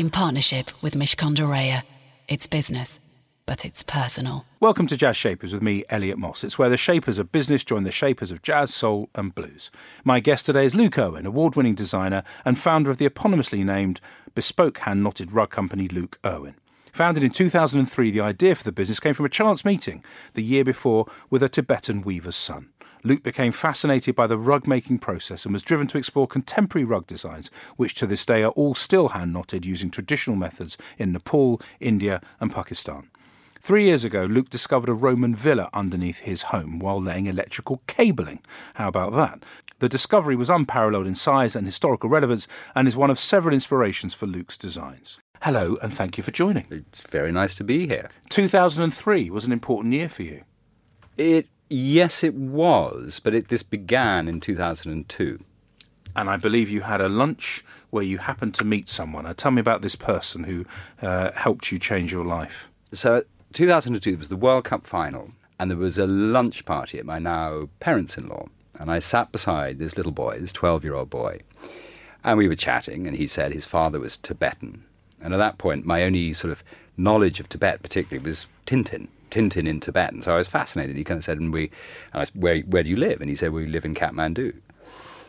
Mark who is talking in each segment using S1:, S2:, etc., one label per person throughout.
S1: in partnership with Mishcon de Reya. It's business, but it's personal.
S2: Welcome to Jazz Shapers with me, Elliot Moss. It's where the shapers of business join the shapers of jazz, soul, and blues. My guest today is Luke Irwin, award winning designer and founder of the eponymously named bespoke hand knotted rug company Luke Irwin. Founded in 2003, the idea for the business came from a chance meeting the year before with a Tibetan weaver's son. Luke became fascinated by the rug making process and was driven to explore contemporary rug designs, which to this day are all still hand knotted using traditional methods in Nepal, India, and Pakistan. Three years ago, Luke discovered a Roman villa underneath his home while laying electrical cabling. How about that? The discovery was unparalleled in size and historical relevance and is one of several inspirations for Luke's designs. Hello, and thank you for joining.
S3: It's very nice to be here.
S2: 2003 was an important year for you.
S3: It yes, it was, but it, this began in 2002.
S2: and I believe you had a lunch where you happened to meet someone. Now, tell me about this person who uh, helped you change your life.
S3: So 2002 was the World Cup final, and there was a lunch party at my now parents-in-law, and I sat beside this little boy, this 12-year-old boy, and we were chatting, and he said his father was Tibetan, and at that point, my only sort of knowledge of Tibet, particularly, was Tintin. Tintin in Tibet. And So I was fascinated. He kind of said, "And we," and I said, "Where, where do you live?" And he said, "We live in Kathmandu."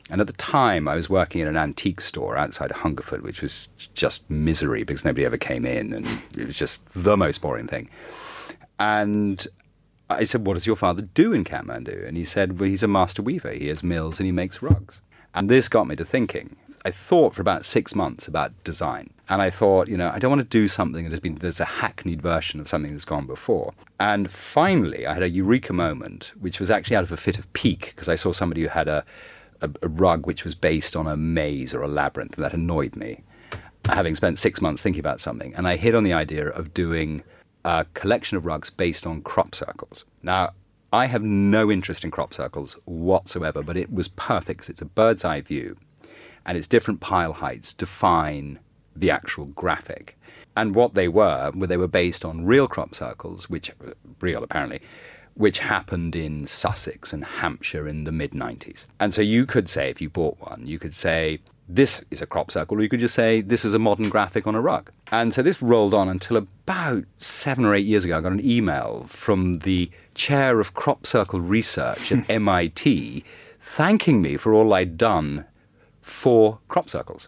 S3: And at the time, I was working in an antique store outside of Hungerford, which was just misery because nobody ever came in, and it was just the most boring thing. And I said, "What does your father do in Kathmandu?" And he said, "Well, he's a master weaver. He has mills and he makes rugs." And this got me to thinking. I thought for about six months about design, and I thought, you know, I don't want to do something that has been there's a hackneyed version of something that's gone before. And finally, I had a eureka moment, which was actually out of a fit of pique because I saw somebody who had a a, a rug which was based on a maze or a labyrinth, and that annoyed me. Having spent six months thinking about something, and I hit on the idea of doing a collection of rugs based on crop circles. Now, I have no interest in crop circles whatsoever, but it was perfect because it's a bird's eye view and its different pile heights define the actual graphic. And what they were, were they were based on real crop circles, which real apparently, which happened in Sussex and Hampshire in the mid 90s. And so you could say, if you bought one, you could say, this is a crop circle, or you could just say, this is a modern graphic on a rug. And so this rolled on until about seven or eight years ago. I got an email from the chair of crop circle research at MIT thanking me for all I'd done for crop circles.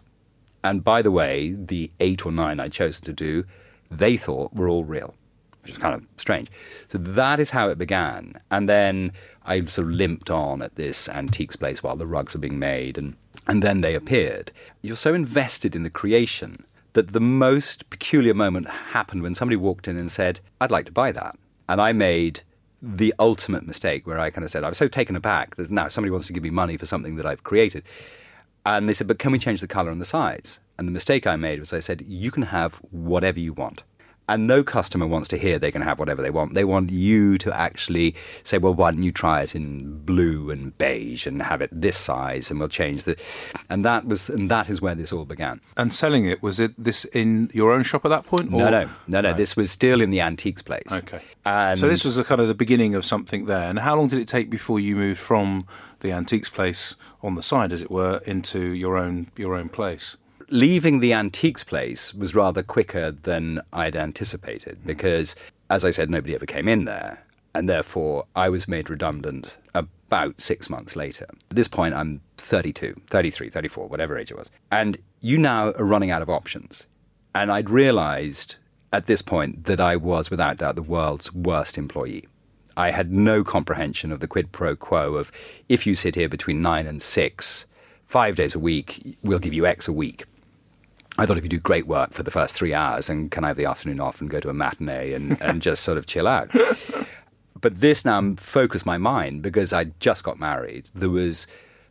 S3: And by the way, the eight or nine I'd chosen to do, they thought were all real, which is kind of strange. So that is how it began. And then I sort of limped on at this antiques place while the rugs were being made, and, and then they appeared. You're so invested in the creation that the most peculiar moment happened when somebody walked in and said, I'd like to buy that. And I made the ultimate mistake where I kind of said, I was so taken aback that now somebody wants to give me money for something that I've created. And they said, but can we change the color and the size? And the mistake I made was I said, you can have whatever you want. And no customer wants to hear they can have whatever they want. They want you to actually say, well, why don't you try it in blue and beige and have it this size and we'll change the. And that was, and that is where this all began.
S2: And selling it, was it this in your own shop at that point?
S3: No,
S2: or-
S3: no, no, no. This was still in the antiques place.
S2: Okay.
S3: And
S2: So this was the kind of the beginning of something there. And how long did it take before you moved from the antiques place on the side, as it were, into your own your own place?
S3: Leaving the antiques place was rather quicker than I'd anticipated hmm. because, as I said, nobody ever came in there. And therefore, I was made redundant about six months later. At this point, I'm 32, 33, 34, whatever age it was. And you now are running out of options. And I'd realized at this point that I was, without doubt, the world's worst employee. I had no comprehension of the quid pro quo of if you sit here between nine and six, five days a week, we'll give you X a week. I thought if you do great work for the first three hours, and can I have the afternoon off and go to a matinee and, and just sort of chill out? But this now focused my mind because I just got married. There was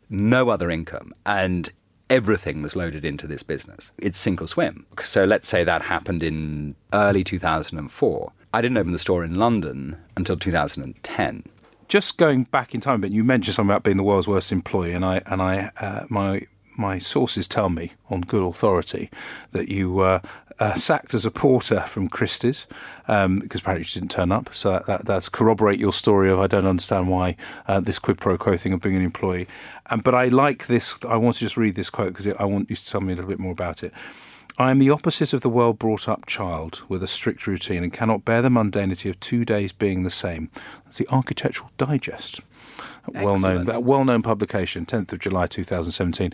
S3: no other income, and everything was loaded into this business. It's sink or swim. So let's say that happened in early 2004. I didn't open the store in London until 2010.
S2: Just going back in time, but you mentioned something about being the world's worst employee, and I and I uh, my my sources tell me on good authority that you were uh, sacked as a porter from Christie's um, because apparently you didn't turn up. So that, that, that's corroborate your story of I don't understand why uh, this quid pro quo thing of being an employee. But I like this. I want to just read this quote because I want you to tell me a little bit more about it. I am the opposite of the well brought up child with a strict routine and cannot bear the mundanity of two days being the same. That's the Architectural Digest, well known, well known publication, 10th of July 2017.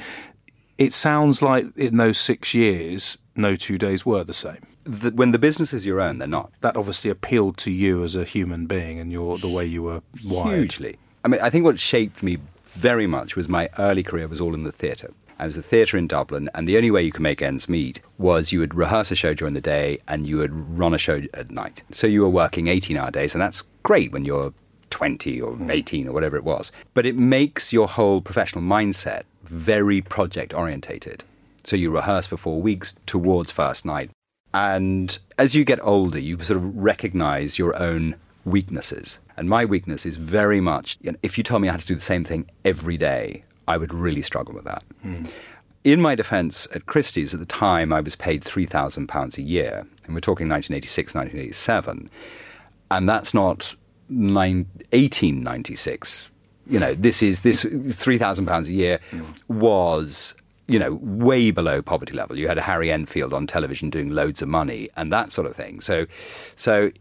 S2: It sounds like in those six years, no two days were the same.
S3: The, when the business is your own, they're not.
S2: That obviously appealed to you as a human being and your the way you were wired.
S3: Hugely. I mean, I think what shaped me very much was my early career was all in the theatre. I was a theatre in Dublin, and the only way you could make ends meet was you would rehearse a show during the day and you would run a show at night. So you were working 18 hour days, and that's great when you're 20 or 18 or whatever it was. But it makes your whole professional mindset very project orientated. So you rehearse for four weeks towards first night. And as you get older, you sort of recognize your own weaknesses. And my weakness is very much you know, if you told me I had to do the same thing every day, I would really struggle with that. Mm. In my defense, at Christie's at the time, I was paid £3,000 a year. And we're talking 1986, 1987. And that's not nine, 1896. You know, this is this £3,000 a year was you know, way below poverty level. You had a Harry Enfield on television doing loads of money and that sort of thing. So, so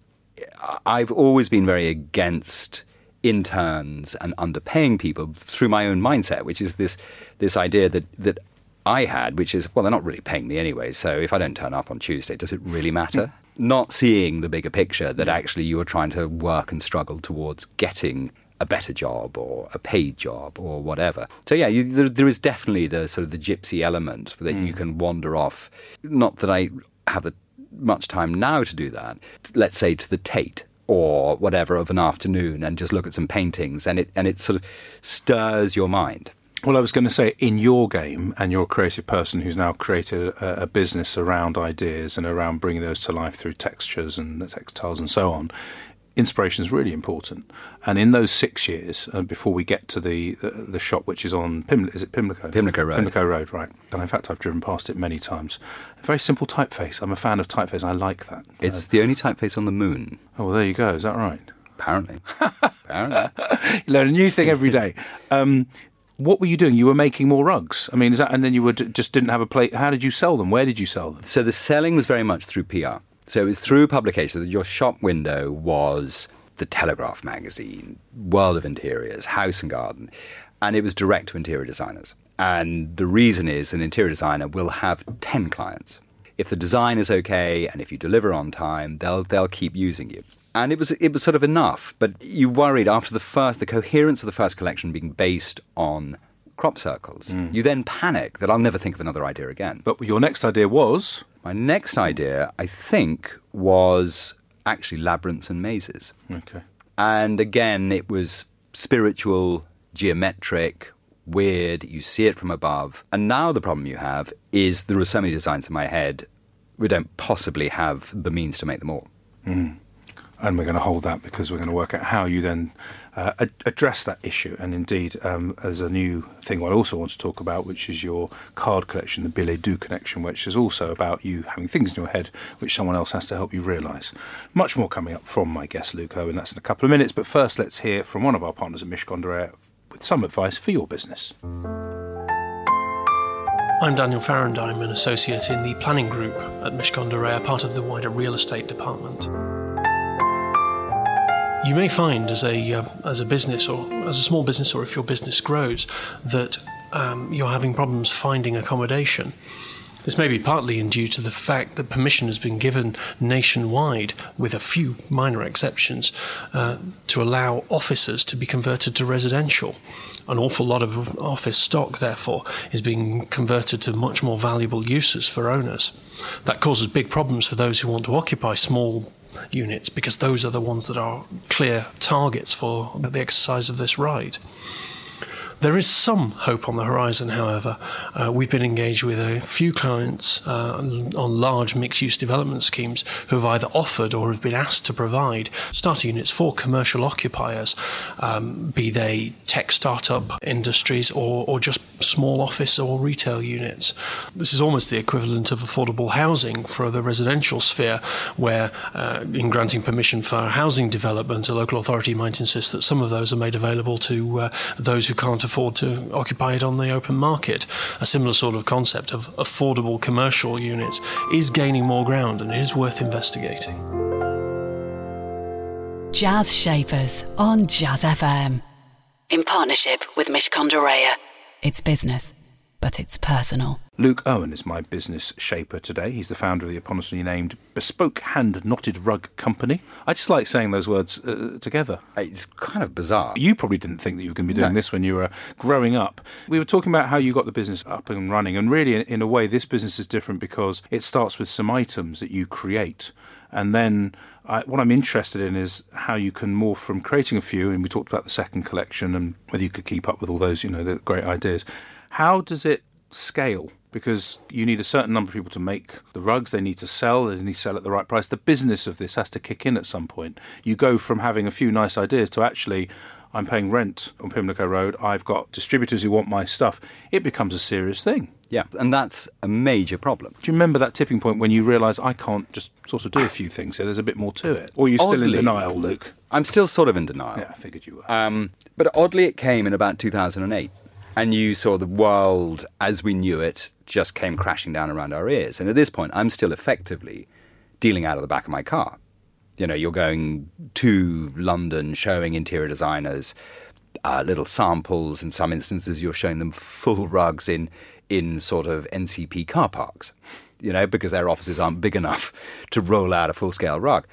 S3: I've always been very against interns and underpaying people through my own mindset, which is this this idea that that I had, which is well, they're not really paying me anyway. So if I don't turn up on Tuesday, does it really matter? Not seeing the bigger picture that actually you are trying to work and struggle towards getting a better job or a paid job or whatever. So yeah, you, there, there is definitely the sort of the gypsy element that mm. you can wander off. Not that I have the much time now to do that. Let's say to the Tate or whatever of an afternoon and just look at some paintings and it and it sort of stirs your mind.
S2: Well, I was going to say, in your game, and you're a creative person who's now created a, a, business around ideas and around bringing those to life through textures and textiles and so on inspiration is really important. And in those six years, uh, before we get to the, the, the shop, which is on Pim, is it Pimlico?
S3: Pimlico Road.
S2: Pimlico Road, right. And in fact, I've driven past it many times. A very simple typeface. I'm a fan of typeface. I like that.
S3: It's uh, the only typeface on the moon.
S2: Oh, well, there you go. Is that right?
S3: Apparently. Apparently.
S2: you learn a new thing every day. Um, what were you doing? You were making more rugs. I mean, is that, and then you would just didn't have a plate. How did you sell them? Where did you sell them?
S3: So the selling was very much through PR. So it was through publication. Your shop window was the Telegraph magazine, World of Interiors, House and Garden, and it was direct to interior designers. And the reason is an interior designer will have 10 clients. If the design is okay and if you deliver on time, they'll they'll keep using you. And it was it was sort of enough, but you worried after the first the coherence of the first collection being based on crop circles. Mm. You then panic that I'll never think of another idea again.
S2: But your next idea was
S3: my next idea, I think, was actually labyrinths and mazes.
S2: Okay.
S3: And again, it was spiritual, geometric, weird. You see it from above. And now the problem you have is there are so many designs in my head, we don't possibly have the means to make them all.
S2: Mm and we're going to hold that because we're going to work out how you then uh, ad- address that issue. And indeed, um, as a new thing, I also want to talk about, which is your card collection, the billet doux connection, which is also about you having things in your head which someone else has to help you realise. Much more coming up from my guest Luco, and that's in a couple of minutes. But first, let's hear from one of our partners at Reya with some advice for your business.
S4: I'm Daniel Farrand. I'm an associate in the planning group at Reya, part of the wider real estate department. You may find as a uh, as a business or as a small business or if your business grows that um, you're having problems finding accommodation. This may be partly in due to the fact that permission has been given nationwide, with a few minor exceptions, uh, to allow offices to be converted to residential. An awful lot of office stock, therefore, is being converted to much more valuable uses for owners. That causes big problems for those who want to occupy small units because those are the ones that are clear targets for the exercise of this right. There is some hope on the horizon, however. Uh, we've been engaged with a few clients uh, on large mixed use development schemes who have either offered or have been asked to provide starter units for commercial occupiers, um, be they tech startup industries or, or just small office or retail units. This is almost the equivalent of affordable housing for the residential sphere, where uh, in granting permission for housing development, a local authority might insist that some of those are made available to uh, those who can't afford to occupy it on the open market. A similar sort of concept of affordable commercial units is gaining more ground and is worth investigating.
S1: Jazz Shapers on Jazz FM. In partnership with Mishcon de Reya. It's business, but it's personal.
S2: Luke Irwin is my business shaper today. He's the founder of the eponymously named Bespoke Hand Knotted Rug Company. I just like saying those words uh, together.
S3: It's kind of bizarre.
S2: You probably didn't think that you were going to be doing
S3: No.
S2: this when you were growing up. We were talking about how you got the business up and running, and really, in, in a way, this business is different because it starts with some items that you create. And then I, what I'm interested in is how you can morph from creating a few, and we talked about the second collection and whether you could keep up with all those, you know, the great ideas. How does it scale? Because you need a certain number of people to make the rugs, they need to sell, they need to sell at the right price. The business of this has to kick in at some point. You go from having a few nice ideas to actually, I'm paying rent on Pimlico Road, I've got distributors who want my stuff. It becomes a serious thing.
S3: Yeah, and that's a major problem.
S2: Do you remember that tipping point when you realise I can't just sort of do a few things here? There's a bit more to it. Or are you still in denial, Luke?
S3: I'm still sort of in denial.
S2: Yeah, I figured you were.
S3: Um, but oddly, it came in about 2008. And you saw the world as we knew it just came crashing down around our ears. And at this point, I'm still effectively dealing out of the back of my car. You know, you're going to London, showing interior designers uh, little samples. In some instances, you're showing them full rugs in in sort of NCP car parks. You know, because their offices aren't big enough to roll out a full scale rug.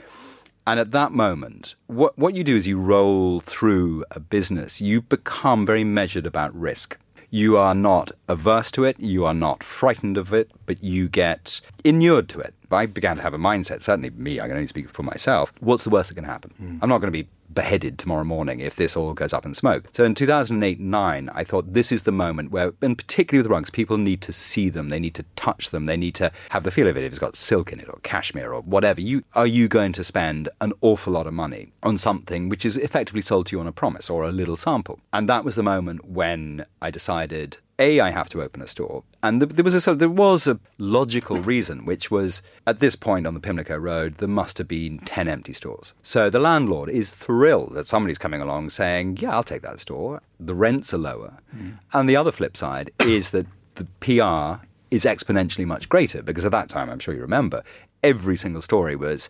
S3: And at that moment, what, what you do is you roll through a business. You become very measured about risk. You are not averse to it, you are not frightened of it, but you get inured to it. I began to have a mindset, certainly me, I can only speak for myself. What's the worst that can happen? Hmm. I'm not going to be beheaded tomorrow morning if this all goes up in smoke. So in 2008 9, I thought this is the moment where, and particularly with rugs, people need to see them, they need to touch them, they need to have the feel of it. If it's got silk in it or cashmere or whatever, you are you going to spend an awful lot of money on something which is effectively sold to you on a promise or a little sample? And that was the moment when I decided a, I have to open a store, and th- there was a sort of, there was a logical reason, which was at this point on the Pimlico Road there must have been ten empty stores. So the landlord is thrilled that somebody's coming along saying, "Yeah, I'll take that store." The rents are lower, mm. and the other flip side is that the PR is exponentially much greater because at that time, I'm sure you remember, every single story was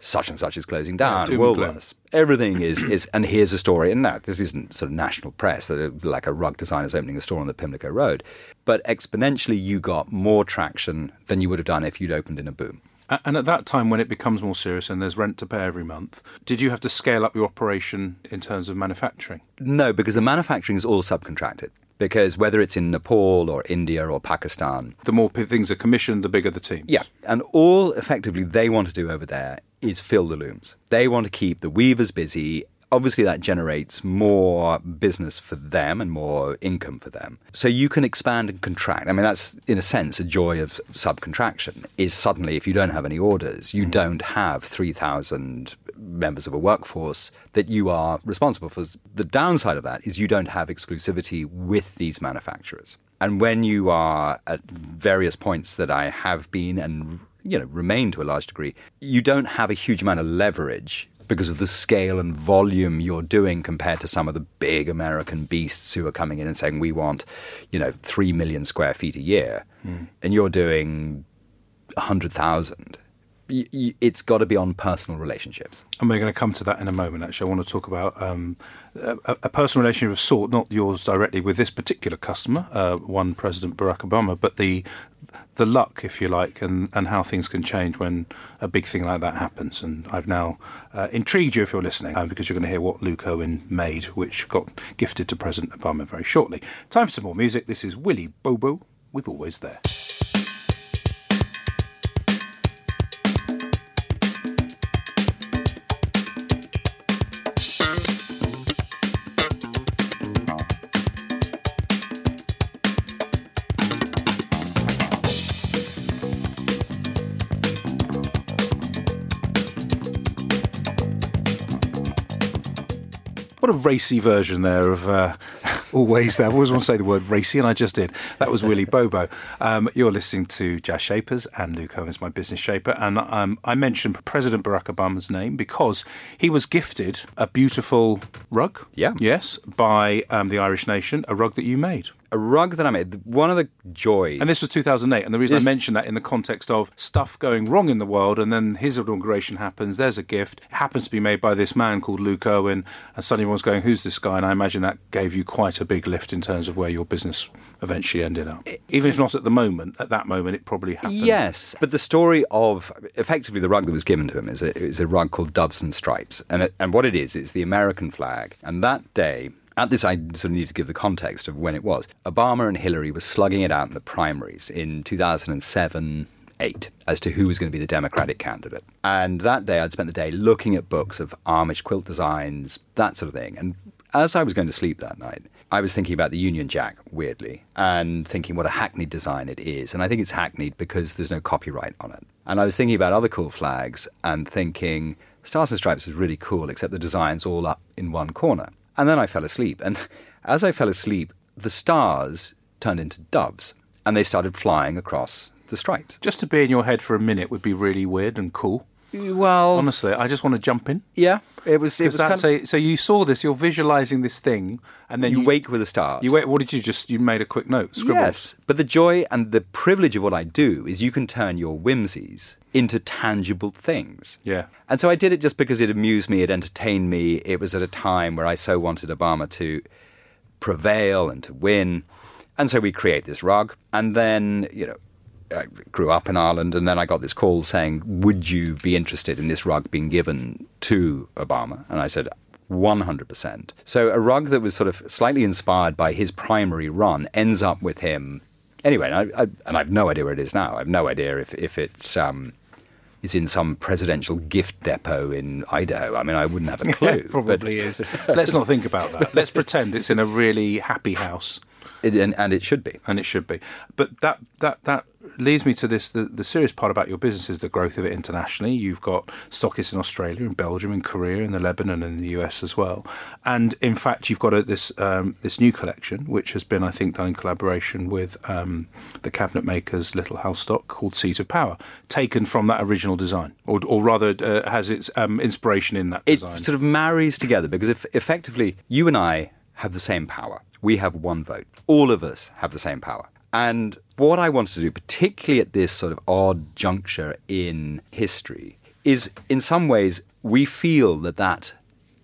S3: such and such is closing down.
S2: and.
S3: Woolworths, everything is, is and here's a story and now this isn't sort of national press that are like a rug designer's opening a store on the pimlico road but exponentially you got more traction than you would have done if you'd opened in a boom
S2: And at that time, when it becomes more serious and there's rent to pay every month, did you have to scale up your operation in terms of manufacturing?
S3: no because the manufacturing is all subcontracted because whether it's in nepal or india or pakistan
S2: The more p- things are commissioned, the bigger the team.
S3: Yeah, and all effectively they want to do over there is fill the looms. They want to keep the weavers busy. Obviously, that generates more business for them and more income for them. So you can expand and contract. I mean, that's in a sense a joy of subcontraction. Is suddenly, if you don't have any orders, you mm-hmm. don't have three thousand members of a workforce that you are responsible for. The downside of that is you don't have exclusivity with these manufacturers. And when you are at various points that I have been and you know, remain to a large degree, you don't have a huge amount of leverage because of the scale and volume you're doing compared to some of the big American beasts who are coming in and saying, we want, you know, 3 million square feet a year. Mm. And you're doing 100,000 you, it's got to be on personal relationships.
S2: And we're going to come to that in a moment. Actually, I want to talk about um, a, a, personal relationship of sort, not yours directly with this particular customer, uh, one President Barack Obama, but the the luck, if you like, and, and how things can change when a big thing like that happens. And I've now uh, intrigued you if you're listening, um, because you're going to hear what Luke Irwin made, which got gifted to President Obama very shortly. Time for some more music. This is Willie Bobo with Always There. What a racy version there of uh, always there. I always want to say the word racy, and I just did. That was Willie Bobo. Um, you're listening to Jazz Shapers, and Luke Irwin my business shaper. And um, I mentioned President Barack Obama's name because he was gifted a beautiful rug.
S3: Yeah.
S2: Yes, by um, the Irish Nation, a rug that you made
S3: a rug that I made. One of the joys,
S2: and this was 2008. And the reason
S3: This-
S2: I mention that in the context of stuff going wrong in the world, and then his inauguration happens. There's a gift. It happens to be made by this man called Luke Irwin, and suddenly everyone's going, "Who's this guy?" And I imagine that gave you quite a big lift in terms of where your business eventually ended up. Even if not at the moment, at that moment, it probably happened.
S3: Yes, but the story of effectively the rug that was given to him is a, is a rug called Doves and Stripes, and it, and what it is, it's the American flag. And that day, at this, I sort of need to give the context of when it was. Obama and Hillary were slugging it out in the primaries in 2007. Eight as to who was going to be the Democratic candidate. And that day, I'd spent the day looking at books of Amish quilt designs, that sort of thing. And as I was going to sleep that night, I was thinking about the Union Jack, weirdly, and thinking what a hackneyed design it is. And I think it's hackneyed because there's no copyright on it. And I was thinking about other cool flags and thinking Stars and Stripes is really cool, except the design's all up in one corner. And then I fell asleep. And as I fell asleep, the stars turned into doves and they started flying across the stripes.
S2: Just to be in your head for a minute would be really weird and cool.
S3: Well,
S2: Honestly, I just want to jump in.
S3: yeah, it was. It
S2: Because
S3: was kind of,
S2: a, so you saw this, you're visualizing this thing, and then
S3: you
S2: you,
S3: wake with a start.
S2: You wait. What did you just? You made a quick note. Scribbled.
S3: Yes, but the joy and the privilege of what I do is you can turn your whimsies into tangible things.
S2: Yeah.
S3: And so I did it just because it amused me, it entertained me. It was at a time where I so wanted Obama to prevail and to win. And so we create this rug. And then, you know, I grew up in Ireland, and then I got this call saying, Would you be interested in this rug being given to Obama? And I said, 100%. So a rug that was sort of slightly inspired by his primary run ends up with him. Anyway, and I, I, and I have no idea where it is now. I have no idea if, if it's. Um, is in some presidential gift depot in Idaho. I mean, I wouldn't have a clue.
S2: It probably
S3: but
S2: is. Let's not think about that. Let's pretend it's in a really happy house,
S3: it, and, and it should be.
S2: and it should be. But that that that leads me to this. The, the serious part about your business is the growth of it internationally. You've got stockists in Australia, in Belgium, in Korea, in the Lebanon, and in the US as well. And in fact, you've got a, this um, this new collection, which has been, I think, done in collaboration with um, the cabinet makers Little House Stock, called Seat of Power, taken from that original design, or, or rather, uh, has its um, inspiration in that design.
S3: It sort of marries together because if effectively you and I have the same power. We have one vote. All of us have the same power. And what I wanted to do, particularly at this sort of odd juncture in history, is in some ways we feel that that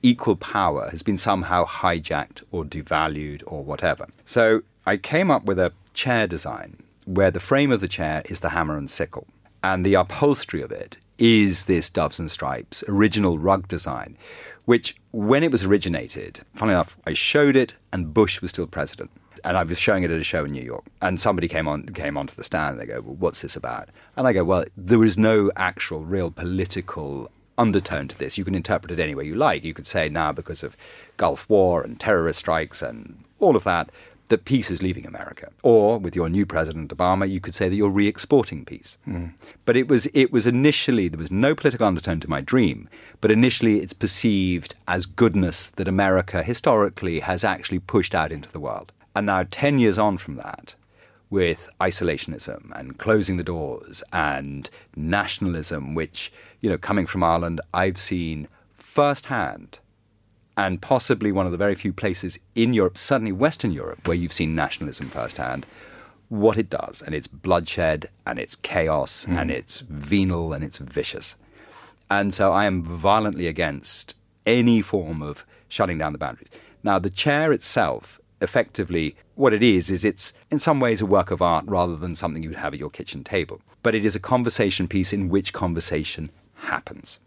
S3: equal power has been somehow hijacked or devalued or whatever. So I came up with a chair design where the frame of the chair is the hammer and sickle, and the upholstery of it is this Doves and Stripes original rug design, which when it was originated, funnily enough, I showed it and Bush was still president. And I was showing it at a show in New York, and somebody came on came onto the stand. And they go, "Well, what's this about?" And I go, "Well, there is no actual, real political undertone to this. You can interpret it any way you like. You could say now because of Gulf War and terrorist strikes and all of that, that peace is leaving America. Or with your new president Obama, you could say that you're re-exporting peace. Hmm. But it was it was initially there was no political undertone to my dream, but initially it's perceived as goodness that America historically has actually pushed out into the world. And now 10 years on from that, with isolationism and closing the doors and nationalism, which, you know, coming from Ireland, I've seen firsthand and possibly one of the very few places in Europe, certainly Western Europe, where you've seen nationalism firsthand, what it does. And it's bloodshed and it's chaos hmm. and it's venal and it's vicious. And so I am violently against any form of shutting down the boundaries. Now, the chair itself, effectively, what it is, is it's in some ways a work of art rather than something you'd have at your kitchen table. But it is a conversation piece in which conversation happens.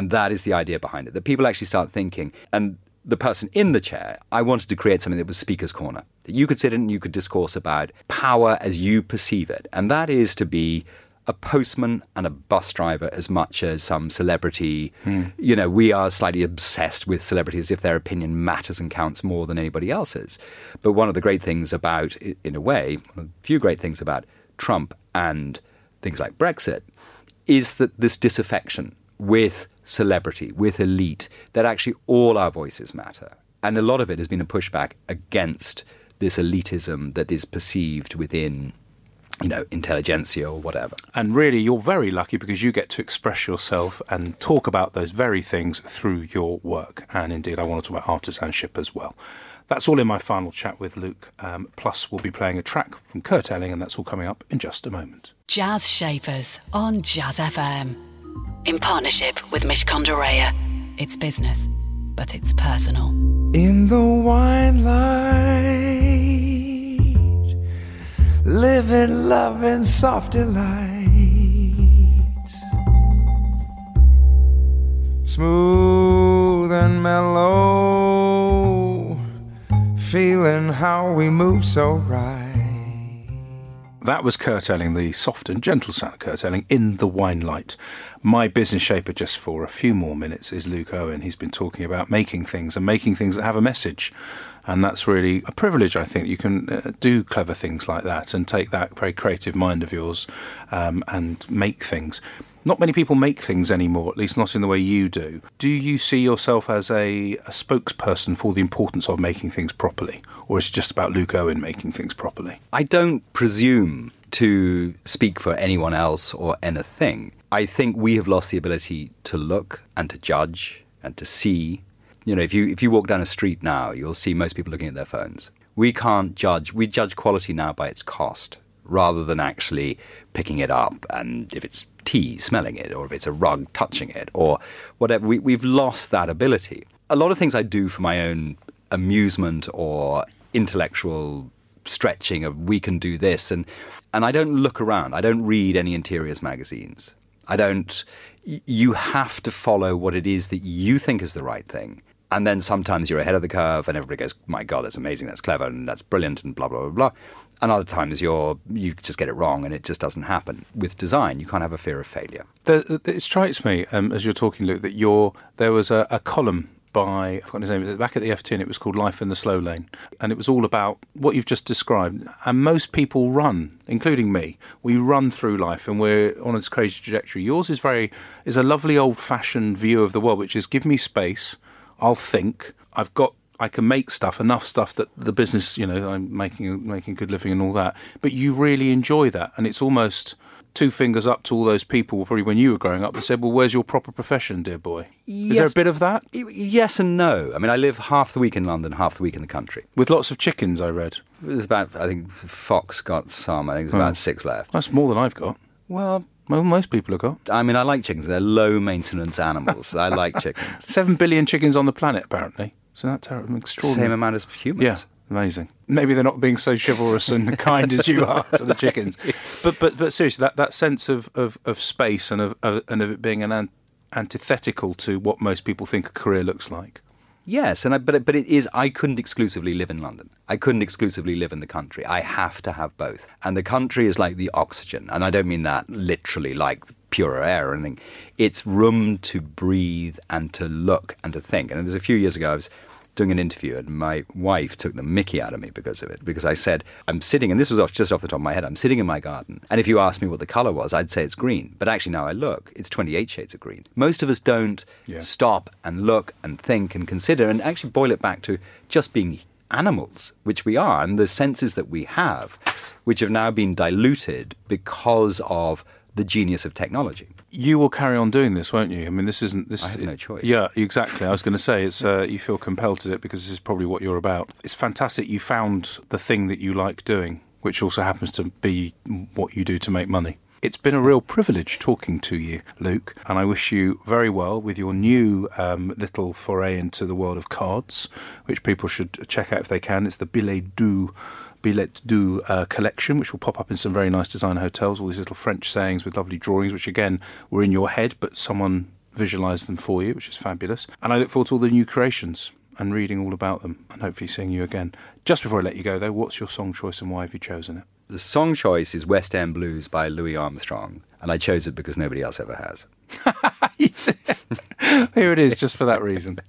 S3: And that is the idea behind it, that people actually start thinking. And the person in the chair, I wanted to create something that was speaker's corner, that you could sit in and you could discourse about power as you perceive it. And that is to be a postman and a bus driver as much as some celebrity. Hmm. You know, we are slightly obsessed with celebrities if their opinion matters and counts more than anybody else's. But one of the great things about, in a way, a few great things about Trump and things like Brexit is that this disaffection with celebrity, with elite, that actually all our voices matter. And a lot of it has been a pushback against this elitism that is perceived within you know, intelligentsia or whatever.
S2: And really, you're very lucky because you get to express yourself and talk about those very things through your work. And indeed, I want to talk about artisanship as well. That's all in my final chat with Luke. Um, plus, we'll be playing a track from Kurt Elling, and that's all coming up in just a moment.
S1: Jazz Shapers on Jazz FM. In partnership with Mishcon de Reya. It's business, but it's personal.
S5: In the wine light living, loving, soft delight. Smooth and mellow, feeling how we move so right.
S2: That was Kurt Elling, the soft and gentle sound of Kurt Elling in The Wine Light. My business shaper, just for a few more minutes, is Luke Irwin. He's been talking about making things and making things that have a message. And that's really a privilege, I think. You can uh, do clever things like that and take that very creative mind of yours um, and make things. Not many people make things anymore, at least not in the way you do. Do you see yourself as a, a spokesperson for the importance of making things properly? Or is it just about Luke Irwin making things properly?
S3: I don't presume to speak for anyone else or anything. I think we have lost the ability to look and to judge and to see. You know, if you if you walk down a street now, you'll see most people looking at their phones. We can't judge. We judge quality now by its cost rather than actually picking it up and if it's tea smelling it or if it's a rug touching it or whatever. We, we've lost that ability. A lot of things I do for my own amusement or intellectual stretching of we can do this and and I don't look around. I don't read any interiors magazines. I don't you have to follow what it is that you think is the right thing. And then sometimes you're ahead of the curve and everybody goes, My God, that's amazing, that's clever, and that's brilliant, and blah, blah, blah, blah. And other times you're you just get it wrong and it just doesn't happen. With design, you can't have a fear of failure.
S2: The, it strikes me um, as you're talking, Luke, that you're, there was a, a column by I've forgotten his name. Back at the FT, and it was called Life in the Slow Lane, and it was all about what you've just described. And most people run, including me. We run through life, and we're on this crazy trajectory. Yours is very is a lovely old-fashioned view of the world, which is give me space, I'll think. I've got I can make stuff, enough stuff that the business, you know, I'm making making good living and all that. But you really enjoy that, and it's almost two fingers up to all those people, probably when you were growing up, that said, "Well, where's your proper profession, dear boy?"
S3: Yes,
S2: Is there a bit of that?
S3: Yes and no. I mean, I live half the week in London, half the week in the country.
S2: With lots of chickens, I read.
S3: There's about, I think, Fox got some. I think there's about hmm. six left.
S2: That's more than I've got.
S3: Well,
S2: Well, most people have got
S3: I mean, I like chickens. They're low maintenance animals. I like chickens.
S2: seven billion chickens on the planet, apparently. So that's extraordinary.
S3: Same amount as humans.
S2: Yeah, amazing. Maybe they're not being so chivalrous and kind as you are to the chickens. But but but seriously, that, that sense of, of, of space and of, of and of it being an- antithetical to what most people think a career looks like.
S3: Yes, and I, but but it is. I couldn't exclusively live in London. I couldn't exclusively live in the country. I have to have both. And the country is like the oxygen, and I don't mean that literally, like purer air or anything. It's room to breathe and to look and to think. And it was a few years ago. I was doing an interview, and my wife took the mickey out of me because of it. Because I said, I'm sitting, and this was off, just off the top of my head, I'm sitting in my garden. And if you asked me what the colour was, I'd say it's green. But actually, now I look, it's 28 shades of green. Most of us don't
S2: Yeah.
S3: stop and look and think and consider and actually boil it back to just being animals, which we are, and the senses that we have, which have now been diluted because of the genius of technology.
S2: You will carry on doing this, won't you? I mean, this isn't this.
S3: I have no choice.
S2: Yeah, exactly. I was going to say it's uh, you feel compelled to do it because this is probably what you're about. It's fantastic. You found the thing that you like doing, which also happens to be what you do to make money. It's been a real privilege talking to you, Luke, and I wish you very well with your new um, little foray into the world of cards, which people should check out if they can. It's the Billet Doux Billet Doux uh, collection, which will pop up in some very nice designer hotels. All these little French sayings with lovely drawings, which again were in your head, but someone visualised them for you, which is fabulous. And I look forward to all the new creations and reading all about them, and hopefully seeing you again. Just before I let you go, though, what's your song choice and why have you chosen it?
S3: The song choice is West End Blues by Louis Armstrong, and I chose it because nobody else ever has.
S2: Here it is, just for that reason.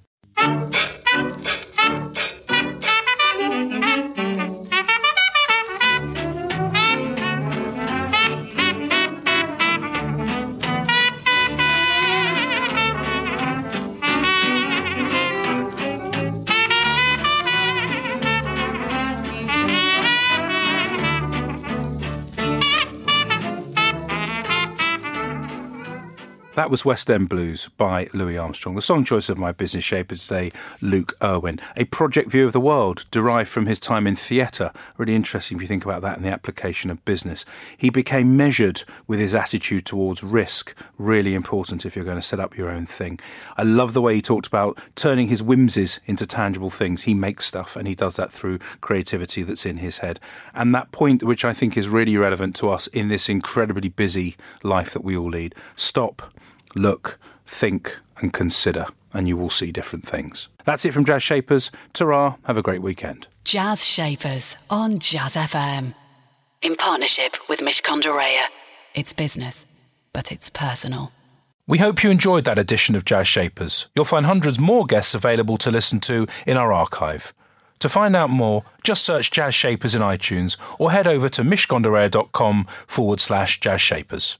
S2: Was West End Blues by Louis Armstrong. The song choice of my business shaper today, Luke Irwin. A project view of the world derived from his time in theatre. Really interesting if you think about that in the application of business. He became measured with his attitude towards risk. Really important if you're going to set up your own thing. I love the way he talked about turning his whimsies into tangible things. He makes stuff and he does that through creativity that's in his head. And that point, which I think is really relevant to us in this incredibly busy life that we all lead stop look, think, and consider, and you will see different things. That's it from Jazz Shapers. Ta Have a great weekend.
S1: Jazz Shapers on Jazz FM. In partnership with Mishcon de Reya. It's business, but it's personal.
S2: We hope you enjoyed that edition of Jazz Shapers. You'll find hundreds more guests available to listen to in our archive. To find out more, just search Jazz Shapers in iTunes or head over to mishkondereya.com forward slash jazz shapers.